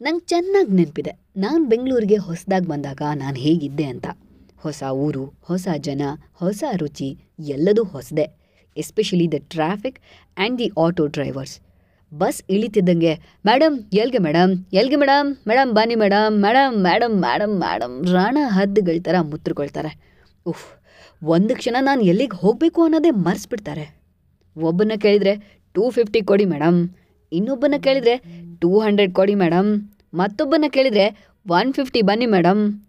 ನಂಗೆ ಚೆನ್ನಾಗಿ ನೆನಪಿದೆ. ನಾನು ಬೆಂಗಳೂರಿಗೆ ಹೊಸದಾಗಿ ಬಂದಾಗ ನಾನು ಹೇಗಿದ್ದೆ ಅಂತ. ಹೊಸ ಊರು, ಹೊಸ ಜನ, ಹೊಸ ರುಚಿ, ಎಲ್ಲದೂ ಹೊಸದೆ. Especially the traffic and the auto drivers. Bus ಇಳಿತಿದ್ದಂಗೆ madam ಎಲ್ಗೆ ಮೇಡಮ್ ಎಲ್ಗೆ ಮೇಡಮ್ ಮೇಡಮ್ ಬನ್ನಿ madam madam madam madam madam Rana ಹದ್ದುಗಳ ಥರ ಮುತ್ರಕೊಳ್ತಾರೆ. ಉಫ್, ಒಂದು ಕ್ಷಣ ನಾನು ಎಲ್ಲಿಗೆ ಹೋಗಬೇಕು ಅನ್ನೋದೇ ಮರೆಸ್ಬಿಡ್ತಾರೆ. ಒಬ್ಬನ ಕೇಳಿದರೆ, ಟೂ ಫಿಫ್ಟಿ ಕೊಡಿ ಮೇಡಮ್ ಇನ್ನೊಬ್ಬನ ಕೇಳಿದರೆ ಟೂ ಹಂಡ್ರೆಡ್ ಕೊಡಿ ಮೇಡಮ್ ಮತ್ತೊಬ್ಬನ ಕೇಳಿದರೆ ಒನ್ ಫಿಫ್ಟಿ ಬನ್ನಿ madam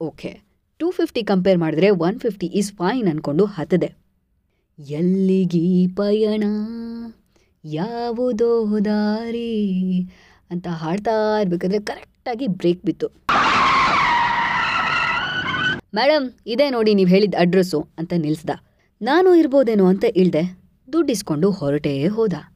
okay two fifty compare ಮಾಡಿದ್ರೆ ಒನ್ ಫಿಫ್ಟಿ ಈಸ್ ಫೈನ್ ಅಂದ್ಕೊಂಡು ಹತ್ತದೆ. ಎಲ್ಲಿಗೀ ಪಯಣ? ಯಾವುದೋ ದಾರಿ? ಅಂತ ಹಾಡ್ತಾ ಇರ್ಬೇಕಾದ್ರೆ ಕರೆಕ್ಟಾಗಿ ಬ್ರೇಕ್ ಬಿತ್ತು. ಮೇಡಮ್ ಇದೇ ನೋಡಿ ನೀವು ಹೇಳಿದ ಅಡ್ರೆಸ್ಸು ಅಂತ ನಿಲ್ಸ್ದ. ನಾನು ಇರ್ಬೋದೇನೋ ಅಂತ ಇಳ್ದೆ, ದುಡ್ಡಿಸ್ಕೊಂಡು ಹೊರಟೇ ಹೋದ.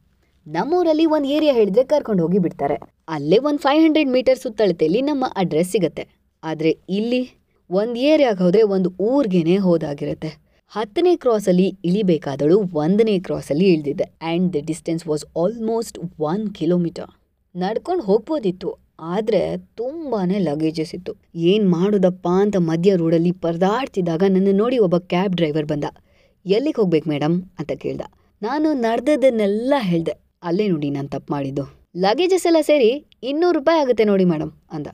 ನಮ್ಮೂರಲ್ಲಿ ಒಂದು ಏರಿಯಾ ಹೇಳಿದ್ರೆ ಕರ್ಕೊಂಡು ಹೋಗಿ ಬಿಡ್ತಾರೆ. ಅಲ್ಲೇ ಒಂದು ಫೈವ್ ಹಂಡ್ರೆಡ್ ಮೀಟರ್ ಸುತ್ತಳತೆಯಲ್ಲಿ ನಮ್ಮ ಅಡ್ರೆಸ್ ಸಿಗುತ್ತೆ. ಆದರೆ ಇಲ್ಲಿ ಒಂದು ಏರಿಯಾಗೆ ಹೋದ್ರೆ ಒಂದು ಊರಿಗೇನೆ ಹೋದಾಗಿರುತ್ತೆ. ಹತ್ತನೇ ಕ್ರಾಸಲ್ಲಿ ಇಳಿಬೇಕಾದಳು ಒಂದನೇ ಕ್ರಾಸಲ್ಲಿ ಇಳಿದಿದ್ದೆ. And the distance was almost one kilometre ನಡ್ಕೊಂಡು ಹೋಗ್ಬೋದಿತ್ತು, ಆದರೆ ತುಂಬಾನೇ ಲಗೇಜಸ್ ಇತ್ತು. ಏನು ಮಾಡೋದಪ್ಪ ಅಂತ ಮಧ್ಯ ರೋಡಲ್ಲಿ ಪರದಾಡ್ತಿದ್ದಾಗ ನನ್ನ ನೋಡಿ ಒಬ್ಬ ಕ್ಯಾಬ್ ಡ್ರೈವರ್ ಬಂದ. ಎಲ್ಲಿಗೆ ಹೋಗ್ಬೇಕು ಮೇಡಮ್ ಅಂತ ಕೇಳ್ದ. ನಾನು ನಡೆದದನ್ನೆಲ್ಲ ಹೇಳ್ದೆ. ಅಲ್ಲೇ ನೋಡಿ ನಾನು ತಪ್ಪು ಮಾಡಿದ್ದು. ಲಗೇಜಸ್ ಎಲ್ಲ ಸೇರಿ ಇನ್ನೂರು ರೂಪಾಯಿ ಆಗುತ್ತೆ ನೋಡಿ ಮೇಡಮ್ ಅಂದ.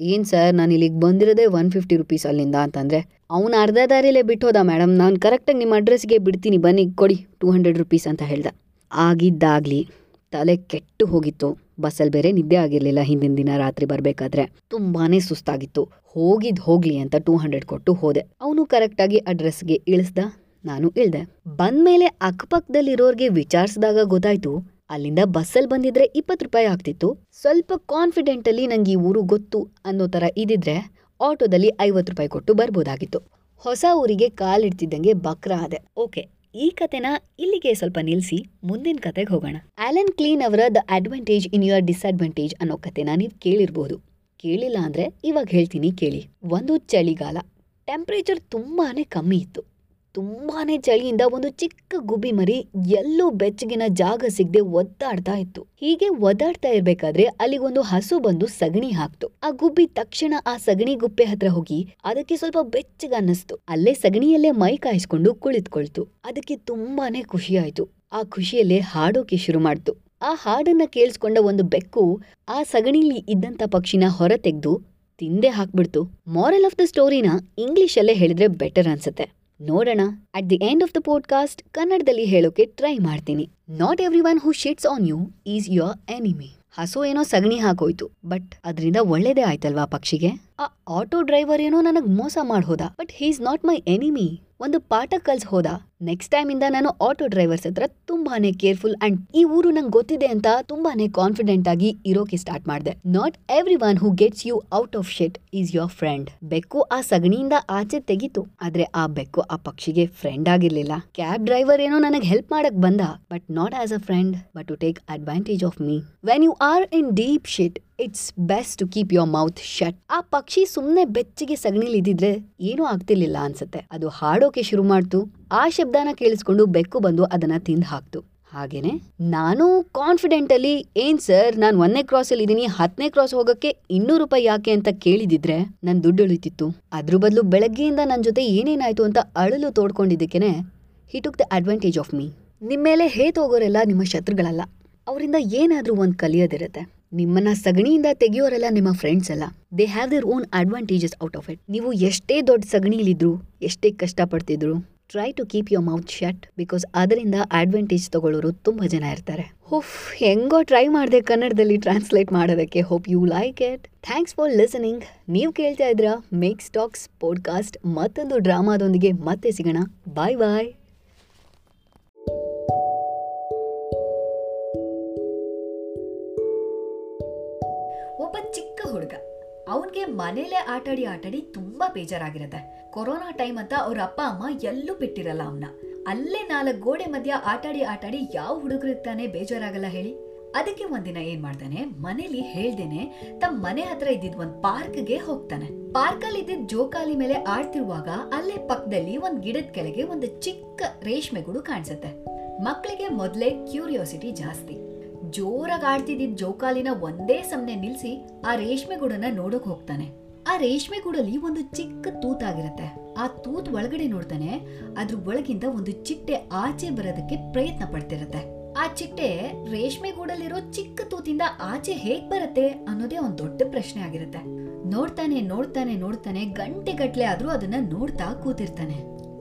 ಏನು ಸರ್, ನಾನು ಇಲ್ಲಿಗೆ ಬಂದಿರೋದೇ ಒನ್ ಫಿಫ್ಟಿ ರುಪೀಸ್ ಅಲ್ಲಿಂದ ಅಂತಂದರೆ? ಅವನು ಅರ್ಧ ದಾರಿಲೇ ಬಿಟ್ಟು ಮೇಡಮ್ ನಾನು ಕರೆಕ್ಟಾಗಿ ನಿಮ್ಮ ಅಡ್ರೆಸ್ಗೆ ಬಿಡ್ತೀನಿ, ಬನ್ನಿ, ಕೊಡಿ, ಟೂ ಹಂಡ್ರೆಡ್ ರುಪೀಸ್ ಅಂತ ಹೇಳ್ದ. ಆಗಿದ್ದಾಗಲಿ ತಲೆ ಕೆಟ್ಟು ಹೋಗಿತ್ತು. ಬಸ್ಸಲ್ಲಿ ಬೇರೆ ನಿದ್ದೆ ಆಗಿರಲಿಲ್ಲ ಹಿಂದಿನ ದಿನ ರಾತ್ರಿ ಬರಬೇಕಾದ್ರೆ. ತುಂಬಾ ಸುಸ್ತಾಗಿತ್ತು. ಹೋಗಿದ್ದು ಹೋಗಲಿ ಅಂತ ಟೂ ಹಂಡ್ರೆಡ್ ಕೊಟ್ಟು ಹೋದೆ. ಅವನು ಕರೆಕ್ಟಾಗಿ ಅಡ್ರೆಸ್ಗೆ ಇಳಿಸ್ದ, ನಾನು ಇಳ್ದೆ. ಬಂದ್ಮೇಲೆ ಅಕ್ಕಪಕ್ಕದಲ್ಲಿರೋರಿಗೆ ವಿಚಾರಿಸಿದಾಗ ಗೊತ್ತಾಯ್ತು ಅಲ್ಲಿಂದ ಬಸ್ಸಲ್ಲಿ ಬಂದಿದ್ರೆ ಇಪ್ಪತ್ತು ರೂಪಾಯಿ ಆಗ್ತಿತ್ತು. ಸ್ವಲ್ಪ ಕಾನ್ಫಿಡೆಂಟಲ್ಲಿ ನಂಗೆ ಈ ಊರು ಗೊತ್ತು ಅನ್ನೋ ಥರ ಇದ್ದಿದ್ರೆ ಆಟೋದಲ್ಲಿ ಐವತ್ತು ರೂಪಾಯಿ ಕೊಟ್ಟು ಬರ್ಬೋದಾಗಿತ್ತು. ಹೊಸ ಊರಿಗೆ ಕಾಲಿಡ್ತಿದ್ದಂಗೆ ಬಕ್ರ ಆದೆ. ಓಕೆ, ಈ ಕತೆನ ಇಲ್ಲಿಗೆ ಸ್ವಲ್ಪ ನಿಲ್ಲಿಸಿ ಮುಂದಿನ ಕತೆಗೆ ಹೋಗೋಣ. ಆಲನ್ ಕ್ಲೀನ್ ಅವರ the advantage in your disadvantage ಅನ್ನೋ ಕತೆನ ನೀವು ಕೇಳಿರ್ಬೋದು. ಕೇಳಿಲ್ಲ ಅಂದರೆ ಇವಾಗ ಹೇಳ್ತೀನಿ ಕೇಳಿ. ಒಂದು ಚಳಿಗಾಲ. ಟೆಂಪ್ರೇಚರ್ ತುಂಬಾ ಕಮ್ಮಿ ಇತ್ತು. ತುಂಬಾನೇ ಚಳಿಯಿಂದ ಒಂದು ಚಿಕ್ಕ ಗುಬ್ಬಿ ಮರಿ ಎಲ್ಲೂ ಬೆಚ್ಚಗಿನ ಜಾಗ ಸಿಗದೆ ಒದ್ದಾಡ್ತಾ ಇತ್ತು. ಹೀಗೆ ಒದ್ದಾಡ್ತಾ ಇರ್ಬೇಕಾದ್ರೆ ಅಲ್ಲಿಗೊಂದು ಹಸು ಬಂದು ಸಗಣಿ ಹಾಕ್ತು. ಆ ಗುಬ್ಬಿ ತಕ್ಷಣ ಆ ಸಗಣಿ ಗುಪ್ಪೆ ಹತ್ರ ಹೋಗಿ ಅದಕ್ಕೆ ಸ್ವಲ್ಪ ಬೆಚ್ಚಗ ಅನ್ನಿಸ್ತು. ಅಲ್ಲೇ ಸಗಣಿಯಲ್ಲೇ ಮೈ ಕಾಯಿಸ್ಕೊಂಡು ಕುಳಿತುಕೊಳ್ತು. ಅದಕ್ಕೆ ತುಂಬಾನೇ ಖುಷಿ ಆ ಖುಷಿಯಲ್ಲೇ ಹಾಡೋಕೆ ಶುರು ಮಾಡ್ತು. ಆ ಹಾಡನ್ನ ಕೇಳಿಸ್ಕೊಂಡ ಒಂದು ಬೆಕ್ಕು ಆ ಸಗಣಿಲಿ ಇದ್ದಂತ ಪಕ್ಷಿನ ಹೊರ ತೆಗೆದು ತಿಂದೆ ಹಾಕ್ಬಿಡ್ತು. ಮಾರಲ್ ಆಫ್ ದ ಸ್ಟೋರಿನ ಇಂಗ್ಲಿಷಲ್ಲೇ ಹೇಳಿದ್ರೆ ಬೆಟರ್ ಅನ್ಸುತ್ತೆ. ನೋಡೋಣ. At the end of the podcast ಕನ್ನಡದಲ್ಲಿ ಹೇಳೋಕೆ ಟ್ರೈ ಮಾಡ್ತೀನಿ. Not everyone who shits on you is your enemy ಹಸು ಏನೋ ಸಗಣಿ ಹಾಕೋಯ್ತು ಬಟ್ ಅದರಿಂದ ಒಳ್ಳೇದೇ ಆಯ್ತಲ್ವಾ ಪಕ್ಷಿಗೆ? ಆ ಆಟೋ ಡ್ರೈವರ್ ಏನೋ ನನಗ್ ಮೋಸ ಮಾಡ್ಹೋದ but he is not my enemy ಒಂದು ಪಾಠ ಕಲ್ಸ್ ಹೋದ. ನೆಕ್ಸ್ಟ್ ಟೈಮ್ ಇಂದ ನಾನು ಆಟೋ ಡ್ರೈವರ್ಸ್ ಹತ್ರ ತುಂಬಾನೇ ಕೇರ್ಫುಲ್ ಅಂಡ್ ಈ ಊರು ನಂಗೆ ಗೊತ್ತಿದೆ ಅಂತ ತುಂಬಾನೇ ಕಾನ್ಫಿಡೆಂಟ್ ಆಗಿ ಇರೋಕೆ ಸ್ಟಾರ್ಟ್ ಮಾಡಿದೆ. Not every one who gets you out of shit is your friend ಬೆಕ್ಕು ಆ ಸಗಣಿಯಿಂದ ಆಚೆ ತೆಗಿತು. ಆದ್ರೆ ಆ ಬೆಕ್ಕು ಆ ಪಕ್ಷಿಗೆ ಫ್ರೆಂಡ್ ಆಗಿರ್ಲಿಲ್ಲ. ಕ್ಯಾಬ್ ಡ್ರೈವರ್ ಏನೋ ನನಗೆ ಹೆಲ್ಪ್ ಮಾಡಕ್ ಬಂದ. But not as a friend but to take advantage of me when you are in deep shit it's best to keep your mouth shut ಆ ಪಕ್ಷಿ ಸುಮ್ಮನೆ ಬೆಚ್ಚಿಗೆ ಸಗಣಿಲಿ ಇದ್ದಿದ್ರೆ ಏನೂ ಆಗ್ತಿರ್ಲಿಲ್ಲ ಅನ್ಸುತ್ತೆ. ಅದು ಹಾಡೋಕೆ ಶುರು ಮಾಡ್ತು. ಆ ಶಬ್ದನ ಕೇಳಿಸ್ಕೊಂಡು ಬೆಕ್ಕು ಬಂದು ಅದನ್ನ ತಿಂದು ಹಾಕ್ತು. ಹಾಗೇನೆ ನಾನು ಕಾನ್ಫಿಡೆಂಟ್ ಅಲ್ಲಿ, ಏನ್ ಸರ್, ನಾನು ಒಂದನೇ ಕ್ರಾಸ್ ಅಲ್ಲಿ ಇದ್ದೀನಿ ಹತ್ತನೇ ಕ್ರಾಸ್ ಹೋಗಕ್ಕೆ ಇನ್ನೂರು ರೂಪಾಯಿ ಯಾಕೆ ಅಂತ ಕೇಳಿದಿದ್ರೆ ನನ್ ದುಡ್ಡು ಉಳಿತಿತ್ತು. ಅದ್ರ ಬದಲು ಬೆಳಗ್ಗೆಯಿಂದ ನನ್ನ ಜೊತೆ ಏನೇನಾಯ್ತು ಅಂತ ಅಳಲು ತೋಡ್ಕೊಂಡಿದ್ದಕ್ಕೇನೆ he took the advantage of me ನಿಮ್ಮ ಮೇಲೆ ಹೇತ್ ಹೋಗೋರೆಲ್ಲ ನಿಮ್ಮ ಶತ್ರುಗಳಲ್ಲ. ಅವರಿಂದ ಏನಾದರೂ ಒಂದು ಕಲಿಯೋದಿರುತ್ತೆ. ನಿಮ್ಮನ್ನ ಸಗಣಿಯಿಂದ ತೆಗೆಯೋರೆಲ್ಲ ನಿಮ್ಮ ಫ್ರೆಂಡ್ಸ್ ಅಲ್ಲ. They have their own advantages out of it ನೀವು ಎಷ್ಟೇ ದೊಡ್ಡ ಸಗಣಿಲಿದ್ರು, ಎಷ್ಟೇ ಕಷ್ಟಪಡ್ತಿದ್ರು try to keep your mouth shut because ಅದರಿಂದ ಅಡ್ವಾಂಟೇಜ್ ತಗೊಳ್ಳೋರು ತುಂಬಾ ಜನ ಇರ್ತಾರೆ. ಹುಫ್, ಹೆಂಗೋ ಟ್ರೈ ಮಾಡಿದೆ ಕನ್ನಡದಲ್ಲಿ ಟ್ರಾನ್ಸ್ಲೇಟ್ ಮಾಡೋದಕ್ಕೆ. Hope you like it thanks for listening ನೀವು ಕೇಳ್ತಾ ಇದ್ರ ಮೇಕ್ ಸ್ಟಾಕ್ಸ್ ಪಾಡ್ಕಾಸ್ಟ್ ಮತ್ತೊಂದು ಡ್ರಾಮಾದೊಂದಿಗೆ ಮತ್ತೆ ಸಿಗೋಣ. ಬಾಯ್ ಬಾಯ್ ಅವನ್ಗೆ ಮನೇಲೆ ಆಟಾಡಿ ಆಟಾಡಿ ತುಂಬಾ ಬೇಜಾರಾಗಿರತ್ತೆ. ಕೊರೋನಾ ಟೈಮ್ ಅಂತ ಅವ್ರ ಅಪ್ಪ ಅಮ್ಮ ಎಲ್ಲೂ ಬಿಟ್ಟಿರಲ್ಲ ಅವನ್ನ ಅಲ್ಲೇ ನಾಲ್ಕು ಗೋಡೆ ಮಧ್ಯ ಆಟಾಡಿ ಆಟಾಡಿ ಯಾವ ಹುಡುಗರಿಗೆ ತಾನೇ ಬೇಜಾರಾಗಲ್ಲ ಹೇಳಿ. ಅದಕ್ಕೆ ಒಂದಿನ ಏನ್ ಮಾಡ್ತಾನೆ, ಮನೇಲಿ ಹೇಳ್ದೇನೆ ತಮ್ಮ ಮನೆ ಹತ್ರ ಇದ್ದಿದ್ ಒಂದ್ ಪಾರ್ಕ್ಗೆ ಹೋಗ್ತಾನೆ. ಪಾರ್ಕಲ್ಲಿ ಇದ್ದಿದ್ ಜೋಕಾಲಿ ಮೇಲೆ ಆಡ್ತಿರುವಾಗ ಅಲ್ಲೇ ಪಕ್ಕದಲ್ಲಿ ಒಂದ್ ಗಿಡದ ಕೆಳಗೆ ಒಂದು ಚಿಕ್ಕ ರೇಷ್ಮೆ ಗೂಡು ಕಾಣಿಸುತ್ತೆ. ಮಕ್ಕಳಿಗೆ ಮೊದಲೇ ಕ್ಯೂರಿಯಾಸಿಟಿ ಜಾಸ್ತಿ. ಜೋರಾಗಿ ಆಡ್ತಿದ್ದಿದ್ ಜೋಕಾಲಿನ ಒಂದೇ ಸಮನೆ ನಿಲ್ಸಿ ಆ ರೇಷ್ಮೆ ಗೂಡನ್ನ ನೋಡೋಕ್ ಹೋಗ್ತಾನೆ. ಆ ರೇಷ್ಮೆ ಗೂಡಲ್ಲಿ ಒಂದು ಚಿಕ್ಕ ತೂತಾಗಿರತ್ತೆ ಆ ತೂತ್ ಒಳಗಡೆ ನೋಡ್ತಾನೆ, ಅದ್ರ ಒಳಗಿಂದ ಒಂದು ಚಿಟ್ಟೆ ಆಚೆ ಬರೋದಕ್ಕೆ ಪ್ರಯತ್ನ ಪಡ್ತಿರತ್ತೆ. ಆ ಚಿಟ್ಟೆ ರೇಷ್ಮೆ ಗೂಡಲ್ಲಿರೋ ಚಿಕ್ಕ ತೂತಿಂದ ಆಚೆ ಹೇಗ್ ಬರುತ್ತೆ ಅನ್ನೋದೇ ಒಂದ್ ದೊಡ್ಡ ಪ್ರಶ್ನೆ ಆಗಿರುತ್ತೆ. ನೋಡ್ತಾನೆ ನೋಡ್ತಾನೆ ನೋಡ್ತಾನೆ ಗಂಟೆ ಗಟ್ಲೆ ಆದ್ರೂ ಅದನ್ನ ನೋಡ್ತಾ ಕೂತಿರ್ತಾನೆ.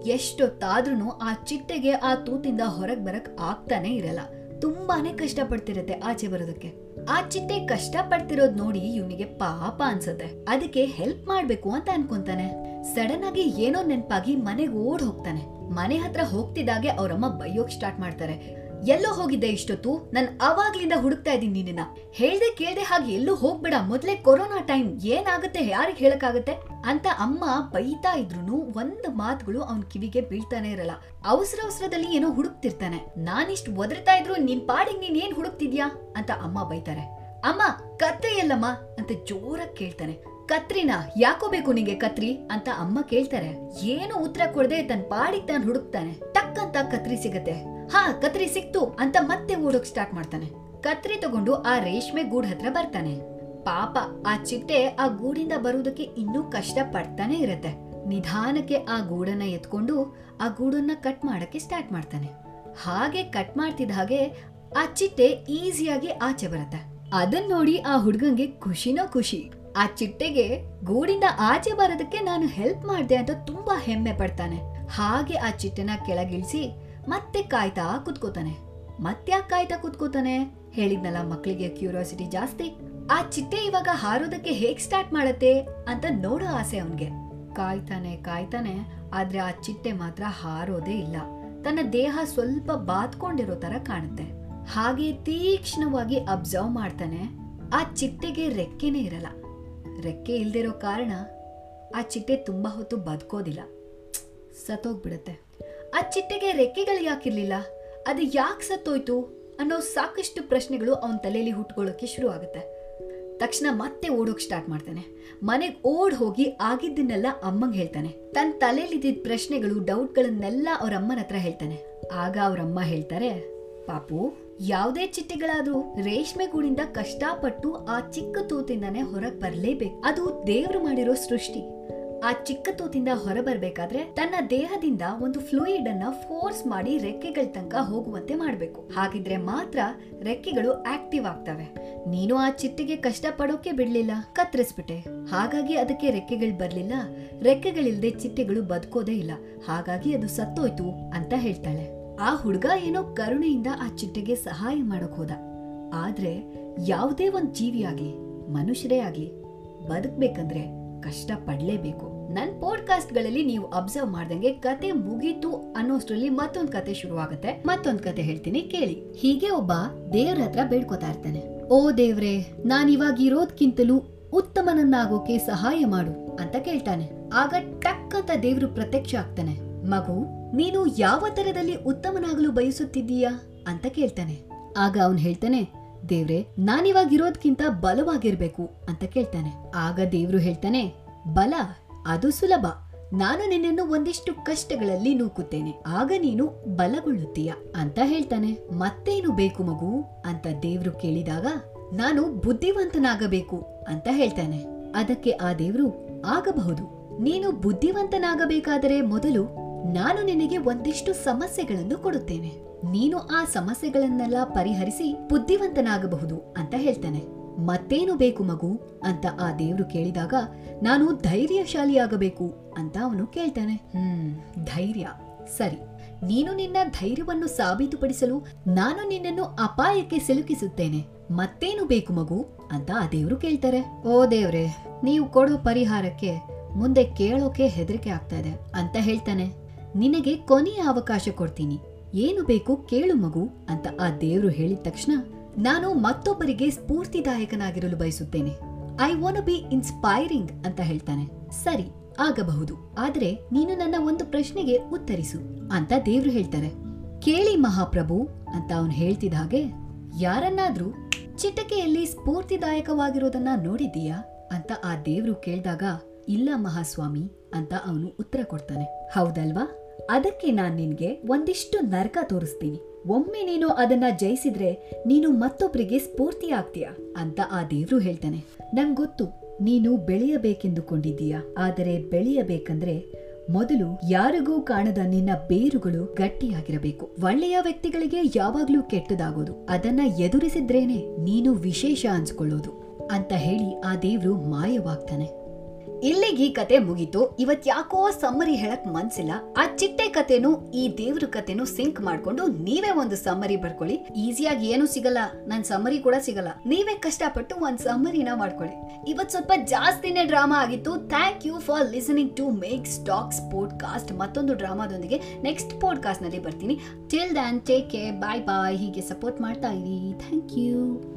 ಎಷ್ಟೊತ್ತಾದ್ರೂ ಆ ಚಿಟ್ಟೆಗೆ ಆ ತೂತಿಂದ ಹೊರಗ್ ಬರಕ್ ಆಗ್ತಾನೆ ಇರಲ್ಲ. ತುಂಬಾನೇ ಕಷ್ಟಪಡ್ತಿರತ್ತೆ ಆಚೆ ಬರೋದಕ್ಕೆ. ಆ ಚಿಟ್ಟೆ ಕಷ್ಟ ಪಡ್ತಿರೋದ್ ನೋಡಿ ಇವನಿಗೆ ಪಾಪ ಅನ್ಸತ್ತೆ. ಅದಕ್ಕೆ ಹೆಲ್ಪ್ ಮಾಡ್ಬೇಕು ಅಂತ ಅನ್ಕೊಂತಾನೆ. ಸಡನ್ ಆಗಿ ಏನೋ ನೆನ್ಪಾಗಿ ಮನೆಗೆ ಓಡ್ ಹೋಗ್ತಾನೆ ಮನೆ ಹತ್ರ ಹೋಗ್ತಿದ್ದಾಗೆ ಅವರಮ್ಮ ಬೈಯೋಕ್ ಸ್ಟಾರ್ಟ್ ಮಾಡ್ತಾರೆ. ಎಲ್ಲೋ ಹೋಗಿದ್ದೆ ಇಷ್ಟೊತ್ತು? ನಾನು ಅವಾಗ್ಲಿಂದ ಹುಡುಕ್ತಾ ಇದ್ದೀನಿ ನಿನ್ನ ಹೇಳ್ದೆ ಕೇಳ್ದೆ ಹಾಗೆ ಎಲ್ಲೂ ಹೋಗ್ಬೇಡ. ಮೊದ್ಲೇ ಕೊರೋನಾ ಟೈಮ್ ಏನಾಗುತ್ತೆ ಯಾರಿಗೆ ಹೇಳಕ್ಕಾಗತ್ತೆ? ಅಂತ ಅಮ್ಮ ಬೈತಾ ಇದ್ರು ಒಂದ್ ಮಾತುಗಳು ಅವನ್ ಕಿವಿಗೆ ಬೀಳ್ತಾನೆ ಇರಲ್ಲ. ಅವಸರ ಅವಸರದಲ್ಲಿ ಏನೋ ಹುಡುಕ್ತಿರ್ತಾನೆ. ನಾನಿಷ್ಟ್ ಒದರ್ತಾ ಇದ್ರು ನಿನ್ ಪಾಡಿಗೆ ನೀನ್ ಏನ್ ಹುಡುಕ್ತಿದ್ಯಾ? ಅಂತ ಅಮ್ಮ ಬೈತಾರೆ. ಅಮ್ಮ, ಕತ್ರಿ ಎಲ್ಲಮ್ಮ? ಅಂತ ಜೋರಾಗಿ ಕೇಳ್ತಾನೆ. ಕತ್ರಿನ, ಯಾಕೋ ಬೇಕು ನಿಂಗೆ ಕತ್ರಿ? ಅಂತ ಅಮ್ಮ ಕೇಳ್ತಾರೆ. ಏನು ಉತ್ತರ ಕೊಡದೆ ತನ್ ಪಾಡಿಗೆ ತಾನು ಹುಡುಕ್ತಾನೆ. ಟಕ್ ಅಂತ ಕತ್ರಿ ಸಿಗತ್ತೆ. ಹಾ, ಕತ್ರಿ ಸಿಕ್ತು ಅಂತ ಮತ್ತೆ ಓಡೋಕ್ ಸ್ಟಾರ್ಟ್ ಮಾಡ್ತಾನೆ. ಕತ್ರಿ ತಗೊಂಡು ಆ ರೇಷ್ಮೆ ಗೂಡ್ ಹತ್ರ ಬರ್ತಾನೆ. ಪಾಪ, ಆ ಚಿಟ್ಟೆ ಆ ಗೂಡಿಂದ ಬರುವುದಕ್ಕೆ ಇನ್ನೂ ಕಷ್ಟ ಪಡ್ತಾನೆ ಇರತ್ತೆ. ನಿಧಾನಕ್ಕೆ ಆ ಗೂಡನ್ನ ಎತ್ಕೊಂಡು ಆ ಗೂಡನ್ನ ಕಟ್ ಮಾಡಕ್ಕೆ ಸ್ಟಾರ್ಟ್ ಮಾಡ್ತಾನೆ. ಹಾಗೆ ಕಟ್ ಮಾಡ್ತಿದ್ದ ಹಾಗೆ ಆ ಚಿಟ್ಟೆ ಈಸಿಯಾಗಿ ಆಚೆ ಬರುತ್ತೆ. ಅದನ್ನ ನೋಡಿ ಆ ಹುಡ್ಗಂಗೆ ಖುಷಿನೋ ಖುಷಿ. ಆ ಚಿಟ್ಟೆಗೆ ಗೂಡಿಂದ ಆಚೆ ಬರೋದಕ್ಕೆ ನಾನು ಹೆಲ್ಪ್ ಮಾಡ್ದೆ ಅಂತ ತುಂಬಾ ಹೆಮ್ಮೆ ಪಡ್ತಾನೆ. ಹಾಗೆ ಆ ಚಿಟ್ಟೆನ ಕೆಳಗಿಳಿಸಿ ಮತ್ತೆ ಕಾಯ್ತಾ ಕುತ್ಕೋತಾನೆ. ಮತ್ತ್ಯಾಕೆ ಕಾಯ್ತಾ ಕುತ್ಕೋತಾನೆ? ಹೇಳಿದ್ನಲ್ಲ ಮಕ್ಕಳಿಗೆ ಕ್ಯೂರಿಯಾಸಿಟಿ ಜಾಸ್ತಿ. ಆ ಚಿಟ್ಟೆ ಇವಾಗ ಹಾರೋದಕ್ಕೆ ಹೇಗ್ ಸ್ಟಾರ್ಟ್ ಮಾಡತ್ತೆ ಅಂತ ನೋಡೋ ಆಸೆ ಅವನ್ಗೆ. ಕಾಯ್ತಾನೆ ಕಾಯ್ತಾನೆ, ಆದ್ರೆ ಆ ಚಿಟ್ಟೆ ಮಾತ್ರ ಹಾರೋದೇ ಇಲ್ಲ. ತನ್ನ ದೇಹ ಸ್ವಲ್ಪ ಬಾತ್ಕೊಂಡಿರೋ ತರ ಕಾಣುತ್ತೆ. ಹಾಗೆ ತೀಕ್ಷ್ಣವಾಗಿ ಅಬ್ಸರ್ವ್ ಮಾಡ್ತಾನೆ. ಆ ಚಿಟ್ಟೆಗೆ ರೆಕ್ಕೆನೇ ಇರಲ್ಲ. ರೆಕ್ಕೆ ಇಲ್ದಿರೋ ಕಾರಣ ಆ ಚಿಟ್ಟೆ ತುಂಬಾ ಹೊತ್ತು ಬದುಕೋದಿಲ್ಲ. ಸತ್ತೋಗ್ಬಿಡತ್ತೆ. ಆ ಚಿಟ್ಟೆಗೆ ರೆಕ್ಕೆಗಳು ಯಾಕಿರ್ಲಿಲ್ಲ? ಅದು ಯಾಕೆ ಸತ್ತೋಯ್ತು ಅನ್ನೋ ಸಾಕಷ್ಟು ಪ್ರಶ್ನೆಗಳು ಅವನ ತಲೆಯಲ್ಲಿ ಹುಟ್ಕೊಳ್ಳೋಕೆ ಶುರು ಆಗುತ್ತೆ ತಕ್ಷಣ ಮತ್ತೆ ಓಡೋಕ್ ಸ್ಟಾರ್ಟ್ ಮಾಡ್ತಾನೆ. ಮನೆಗ್ ಓಡ್ ಹೋಗಿ ಆಗಿದ್ದನ್ನೆಲ್ಲ ಅಮ್ಮಂಗ್ ಹೇಳ್ತಾನೆ. ತನ್ನ ತಲೆಯಲ್ಲಿದ್ದ ಪ್ರಶ್ನೆಗಳು, ಡೌಟ್ಗಳನ್ನೆಲ್ಲ ಅವ್ರ ಅಮ್ಮನ ಹತ್ರ ಹೇಳ್ತಾನೆ. ಆಗ ಅವರಮ್ಮ ಹೇಳ್ತಾರೆ, ಪಾಪು, ಯಾವುದೇ ಚಿಟ್ಟೆಗಳಾದ್ರೂ ರೇಷ್ಮೆ ಗೂಡಿಂದ ಕಷ್ಟಪಟ್ಟು ಆ ಚಿಕ್ಕ ತೂತಿಂದಾನೆ ಹೊರಗೆ ಬರಲೇಬೇಕು. ಅದು ದೇವ್ರು ಮಾಡಿರೋ ಸೃಷ್ಟಿ. ಆ ಚಿಕ್ಕ ತೂತಿಂದ ಹೊರ ಬರ್ಬೇಕಾದ್ರೆ ತನ್ನ ದೇಹದಿಂದ ಒಂದು ಫ್ಲೂಯಿಡ್ ಅನ್ನ ಫೋರ್ಸ್ ಮಾಡಿ ರೆಕ್ಕೆಗಳ ತನಕ ಹೋಗುವಂತೆ ಮಾಡ್ಬೇಕು. ಹಾಗಿದ್ರೆ ಮಾತ್ರ ರೆಕ್ಕೆಗಳು ಆಕ್ಟಿವ್ ಆಗ್ತವೆ. ನೀನು ಆ ಚಿಟ್ಟೆಗೆ ಕಷ್ಟ ಪಡೋಕೆ ಬಿಡ್ಲಿಲ್ಲ, ಕತ್ತರಿಸ್ಬಿಟ್ಟೆ. ಹಾಗಾಗಿ ಅದಕ್ಕೆ ರೆಕ್ಕೆಗಳು ಬರ್ಲಿಲ್ಲ. ರೆಕ್ಕೆಗಳಿಲ್ದೆ ಚಿಟ್ಟೆಗಳು ಬದುಕೋದೇ ಇಲ್ಲ. ಹಾಗಾಗಿ ಅದು ಸತ್ತೋಯ್ತು ಅಂತ ಹೇಳ್ತಾಳೆ. ಆ ಹುಡುಗ ಏನೋ ಕರುಣೆಯಿಂದ ಆ ಚಿಟ್ಟೆಗೆ ಸಹಾಯ ಮಾಡಕ್ ಹೋದ. ಆದ್ರೆ ಯಾವುದೇ ಒಂದ್ ಜೀವಿಯಾಗಿ ಮನುಷ್ಯರೇ ಆಗ್ಲಿ, ಬದುಕ್ಬೇಕಂದ್ರೆ ಕಷ್ಟ ಪಡ್ಲೇಬೇಕು. ನನ್ ಪಾಡ್ಕಾಸ್ಟ್ಗಳಲ್ಲಿ ನೀವು ಅಬ್ಸರ್ವ್ ಮಾಡ್ದಂಗೆ ಕತೆ ಮುಗೀತು ಅನ್ನೋಷ್ಟರಲ್ಲಿ ಮತ್ತೊಂದ್ ಕತೆ ಶುರುವಾಗುತ್ತೆ. ಮತ್ತೊಂದ್ ಕತೆ ಹೇಳ್ತೀನಿ ಕೇಳಿ. ಹೀಗೆ ಒಬ್ಬ ದೇವ್ರ ಹತ್ರ ಬೇಡ್ಕೋತಾ ಇರ್ತಾನೆ. ಓ ದೇವ್ರೆ, ನಾನ್ ಇವಾಗ ಇರೋದ್ಕಿಂತಲೂ ಉತ್ತಮನನ್ನಾಗೋಕೆ ಸಹಾಯ ಮಾಡು ಅಂತ ಕೇಳ್ತಾನೆ. ಆಗ ಟಕ್ ಅಂತ ದೇವ್ರು ಪ್ರತ್ಯಕ್ಷ ಆಗ್ತಾನೆ. ಮಗು, ನೀನು ಯಾವ ತರದಲ್ಲಿ ಉತ್ತಮನಾಗಲು ಬಯಸುತ್ತಿದ್ದೀಯಾ? ಅಂತ ಕೇಳ್ತಾನೆ. ಆಗ ಅವನು ಹೇಳ್ತಾನೆ ದೇವ್ರೆ, ನಾನಿವಾಗ ಇರೋದ್ಕಿಂತ ಬಲವಾಗಿರ್ಬೇಕು ಅಂತ ಕೇಳ್ತಾನೆ. ಆಗ ದೇವ್ರು ಹೇಳ್ತಾನೆ, ಬಲ, ಅದು ಸುಲಭ. ನಾನು ನಿನ್ನನ್ನು ಒಂದಿಷ್ಟು ಕಷ್ಟಗಳಲ್ಲಿ ನೂಕುತ್ತೇನೆ. ಆಗ ನೀನು ಬಲಗೊಳ್ಳುತ್ತೀಯ ಅಂತ ಹೇಳ್ತಾನೆ. ಮತ್ತೇನು ಬೇಕು ಮಗು? ಅಂತ ದೇವ್ರು ಕೇಳಿದಾಗ, ನಾನು ಬುದ್ಧಿವಂತನಾಗಬೇಕು ಅಂತ ಹೇಳ್ತಾನೆ. ಅದಕ್ಕೆ ಆ ದೇವ್ರು, ಆಗಬಹುದು. ನೀನು ಬುದ್ಧಿವಂತನಾಗಬೇಕಾದರೆ ಮೊದಲು ನಾನು ನಿನಗೆ ಒಂದಿಷ್ಟು ಸಮಸ್ಯೆಗಳನ್ನು ಕೊಡುತ್ತೇನೆ. ನೀನು ಆ ಸಮಸ್ಯೆಗಳನ್ನೆಲ್ಲ ಪರಿಹರಿಸಿ ಬುದ್ಧಿವಂತನಾಗಬಹುದು ಅಂತ ಹೇಳ್ತಾನೆ. ಮತ್ತೇನು ಬೇಕು ಮಗು? ಅಂತ ಆ ದೇವ್ರು ಕೇಳಿದಾಗ, ನಾನು ಧೈರ್ಯಶಾಲಿಯಾಗಬೇಕು ಅಂತ ಅವನು ಕೇಳ್ತಾನೆ. ಹ್ಮ್, ಧೈರ್ಯ. ಸರಿ. ನೀನು ನಿನ್ನ ಧೈರ್ಯವನ್ನು ಸಾಬೀತುಪಡಿಸಲು ನಾನು ನಿನ್ನನ್ನು ಅಪಾಯಕ್ಕೆ ಸಿಲುಕಿಸುತ್ತೇನೆ. ಮತ್ತೇನು ಬೇಕು ಮಗು? ಅಂತ ಆ ದೇವ್ರು ಕೇಳ್ತಾರೆ. ಓ ದೇವ್ರೆ, ನೀವು ಕೊಡೋ ಪರಿಹಾರಕ್ಕೆ ಮುಂದೆ ಕೇಳೋಕೆ ಹೆದರಿಕೆ ಆಗ್ತಾ ಇದೆ ಅಂತ ಹೇಳ್ತಾನೆ. ನಿನಗೆ ಕೊನೆಯ ಅವಕಾಶ ಕೊಡ್ತೀನಿ. ಏನು ಬೇಕು ಕೇಳು ಮಗು ಅಂತ ಆ ದೇವರು ಹೇಳಿದ ತಕ್ಷಣ ನಾನು ಮತ್ತೊಬ್ಬರಿಗೆ ಸ್ಫೂರ್ತಿದಾಯಕನಾಗಿರಲು ಬಯಸುತ್ತೇನೆ. ಐ ವಾಂಟ್ ಬಿ ಇನ್ಸ್ಪೈರಿಂಗ್ ಅಂತ ಹೇಳ್ತಾನೆ. ಸರಿ, ಆಗಬಹುದು. ಆದರೆ ನೀನು ನನ್ನ ಒಂದು ಪ್ರಶ್ನೆಗೆ ಉತ್ತರಿಸು ಅಂತ ದೇವ್ರು ಹೇಳ್ತಾರೆ. ಕೇಳಿ ಮಹಾಪ್ರಭು ಅಂತ ಅವನು ಹೇಳ್ತಿದ ಹಾಗೆ, ಯಾರನ್ನಾದ್ರೂ ಚಿಟಕೆಯಲ್ಲಿ ಸ್ಫೂರ್ತಿದಾಯಕವಾಗಿರೋದನ್ನ ನೋಡಿದ್ದೀಯಾ ಅಂತ ಆ ದೇವ್ರು ಕೇಳಿದಾಗ, ಇಲ್ಲ ಮಹಾಸ್ವಾಮಿ ಅಂತ ಅವನು ಉತ್ತರ ಕೊಡ್ತಾನೆ. ಹೌದಲ್ವಾ? ಅದಕ್ಕೆ ನಾನ್ ನಿನ್ಗೆ ಒಂದಿಷ್ಟು ನರಕ ತೋರಿಸ್ತೀನಿ. ಒಮ್ಮೆ ನೀನು ಅದನ್ನ ಜಯಿಸಿದ್ರೆ ನೀನು ಮತ್ತೊಬ್ಬರಿಗೆ ಸ್ಫೂರ್ತಿ ಆಗ್ತೀಯ? ಅಂತ ಆ ದೇವ್ರು ಹೇಳ್ತಾನೆ. ನಂಗೊತ್ತು ನೀನು ಬೆಳೆಯಬೇಕೆಂದುಕೊಂಡಿದ್ದೀಯ? ಆದರೆ ಬೆಳೆಯಬೇಕಂದ್ರೆ ಮೊದಲು ಯಾರಿಗೂ ಕಾಣದ ನಿನ್ನ ಬೇರುಗಳು ಗಟ್ಟಿಯಾಗಿರಬೇಕು. ಒಳ್ಳೆಯ ವ್ಯಕ್ತಿಗಳಿಗೆ ಯಾವಾಗ್ಲೂ ಕೆಟ್ಟದಾಗೋದು. ಅದನ್ನ ಎದುರಿಸಿದ್ರೇನೆ ನೀನು ವಿಶೇಷ ಅನ್ಸ್ಕೊಳ್ಳೋದು. ಅಂತ ಹೇಳಿ ಆ ದೇವ್ರು ಮಾಯವಾಗ್ತಾನೆ. ಇಲ್ಲಿಗೆ ಈ ಕತೆ ಮುಗೀತು. ಇವತ್ ಯಾಕೋ ಸಮ್ಮರಿ ಹೇಳಕ್ ಮನ್ಸಿಲ್ಲ. ಆ ಚಿಟ್ಟೆ ಕತೆನು ಈ ದೇವ್ರ ಕತೆನು ಸಿಂಕ್ ಮಾಡ್ಕೊಂಡು ನೀವೇ ಒಂದು ಸಮ್ಮರಿ ಬರ್ಕೊಳ್ಳಿ. ಈಸಿಯಾಗಿ ಏನು ಸಿಗಲ್ಲ. ನನ್ ಸಮ್ಮರಿ ಕೂಡ ಸಿಗಲ್ಲ. ನೀವೇ ಕಷ್ಟಪಟ್ಟು ಒಂದ್ ಸಮ್ಮರಿನ ಮಾಡ್ಕೊಳ್ಳಿ. ಇವತ್ ಸ್ವಲ್ಪ ಜಾಸ್ತಿನೇ ಡ್ರಾಮಾ ಆಗಿತ್ತು. Thank you for listening to make stocks podcast ಮತ್ತೊಂದು ಡ್ರಾಮಾದೊಂದಿಗೆ ನೆಕ್ಸ್ಟ್ ಪಾಡ್ಕಾಸ್ಟ್ನಲ್ಲಿ ಬರ್ತೀನಿ. Till then take care bye bye ಹೀಗೆ ಸಪೋರ್ಟ್ ಮಾಡ್ತಾ ಇರಿ. Thank you